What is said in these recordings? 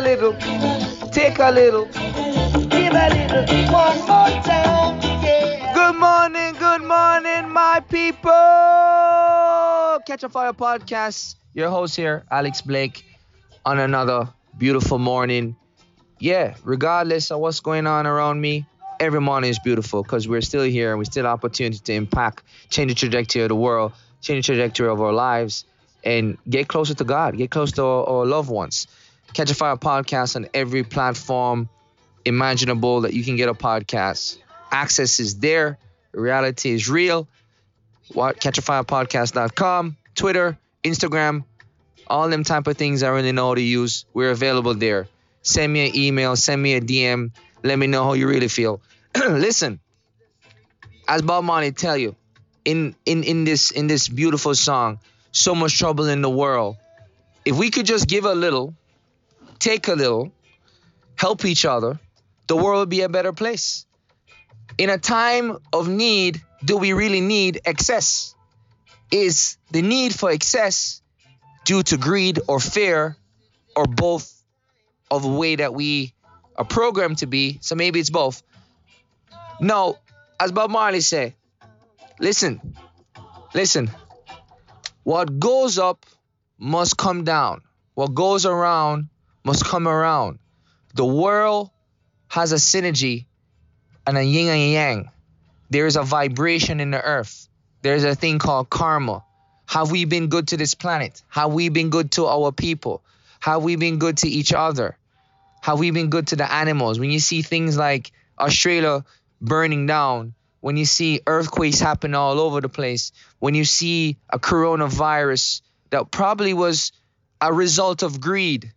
little, take a little, give a little, one more time. Yeah. Good morning, good morning, my people. Catch a Fire Podcast. Your host here, Alex Blake, on another beautiful morning. Yeah, regardless of what's going on around me, every morning is beautiful because we're still here and we still have opportunity to impact, change the trajectory of the world, change the trajectory of our lives, and get closer to God, get close to our, our loved ones. Catch a Fire podcast on every platform imaginable that you can get a podcast. Access is there. Reality is real. Catchafirepodcast.com, Twitter, Instagram, all them type of things I really know how to use. We're available there. Send me an email, send me a DM. Let me know how you really feel. Listen, as Bob Marley tell you, in in in this in this beautiful song, so much trouble in the world. If we could just give a little, take a little, help each other, the world would be a better place. In a time of need, do we really need excess? Is the need for excess due to greed or fear or both of the way that we are programmed to be? So maybe it's both. No, as Bob Marley said, listen, listen, what goes up must come down. What goes around must come around. The world has a synergy and a yin and yang. There is a vibration in the earth. There's a thing called karma. Have we been good to this planet? Have we been good to our people? Have we been good to each other? Have we been good to the animals? When you see things like Australia burning down, when you see earthquakes happen all over the place, when you see a coronavirus that probably was a result of greed,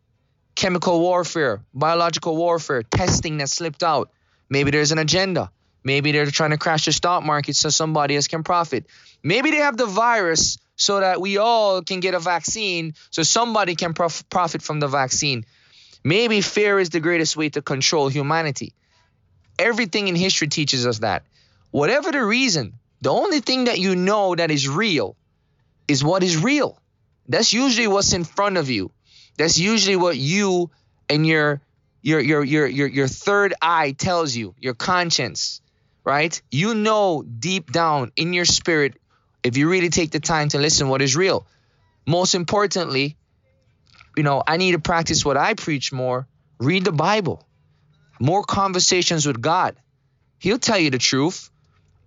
chemical warfare, biological warfare, testing that slipped out. Maybe there's an agenda. Maybe they're trying to crash the stock market so somebody else can profit. Maybe they have the virus so that we all can get a vaccine so somebody can prof- profit from the vaccine. Maybe fear is the greatest way to control humanity. Everything in history teaches us that. Whatever the reason, the only thing that you know that is real is what is real. That's usually what's in front of you. That's usually what you and your your your your your, your third eye tells you, your conscience, right? You know deep down in your spirit if you really take the time to listen what is real. Most importantly, you know, I need to practice what I preach more. Read the Bible. More conversations with God. He'll tell you the truth.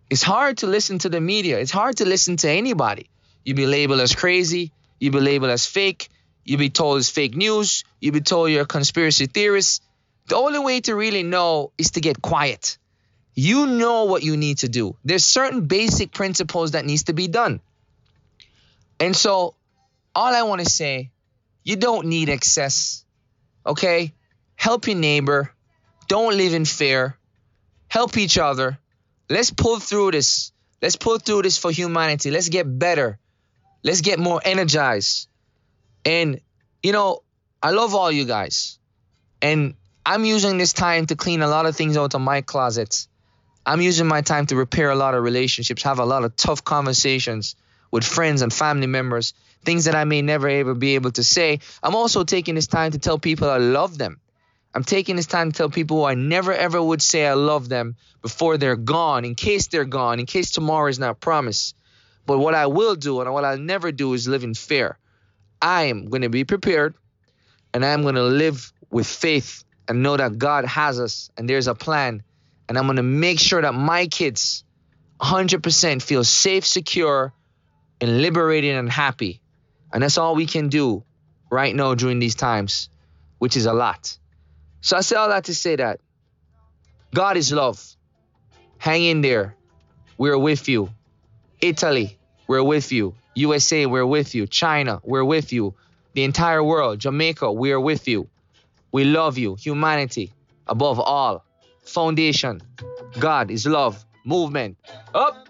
It's hard to listen to the media. It's hard to listen to anybody. You be labeled as crazy. You be labeled as fake. You be told it's fake news. You be told you're a conspiracy theorist. The only way to really know is to get quiet. You know what you need to do. There's certain basic principles that needs to be done. And so all I want to say, you don't need excess. Okay? Help your neighbor. Don't live in fear. Help each other. Let's pull through this. Let's pull through this for humanity. Let's get better. Let's get more energized. And, you know, I love all you guys. And I'm using this time to clean a lot of things out of my closets. I'm using my time to repair a lot of relationships, have a lot of tough conversations with friends and family members, things that I may never ever be able to say. I'm also taking this time to tell people I love them. I'm taking this time to tell people who I never ever would say I love them before they're gone, in case they're gone, in case tomorrow is not promised. But what I will do and what I'll never do is live in fear. I am going to be prepared and I'm going to live with faith and know that God has us and there's a plan. And I'm going to make sure that my kids 100% feel safe, secure, and liberated and happy. And that's all we can do right now during these times, which is a lot. So I say all that to say that God is love. Hang in there. We're with you. Italy, we're with you. USA, we're with you. China, we're with you. The entire world, Jamaica, we're with you. We love you. Humanity, above all. Foundation, God is love. Movement. Up.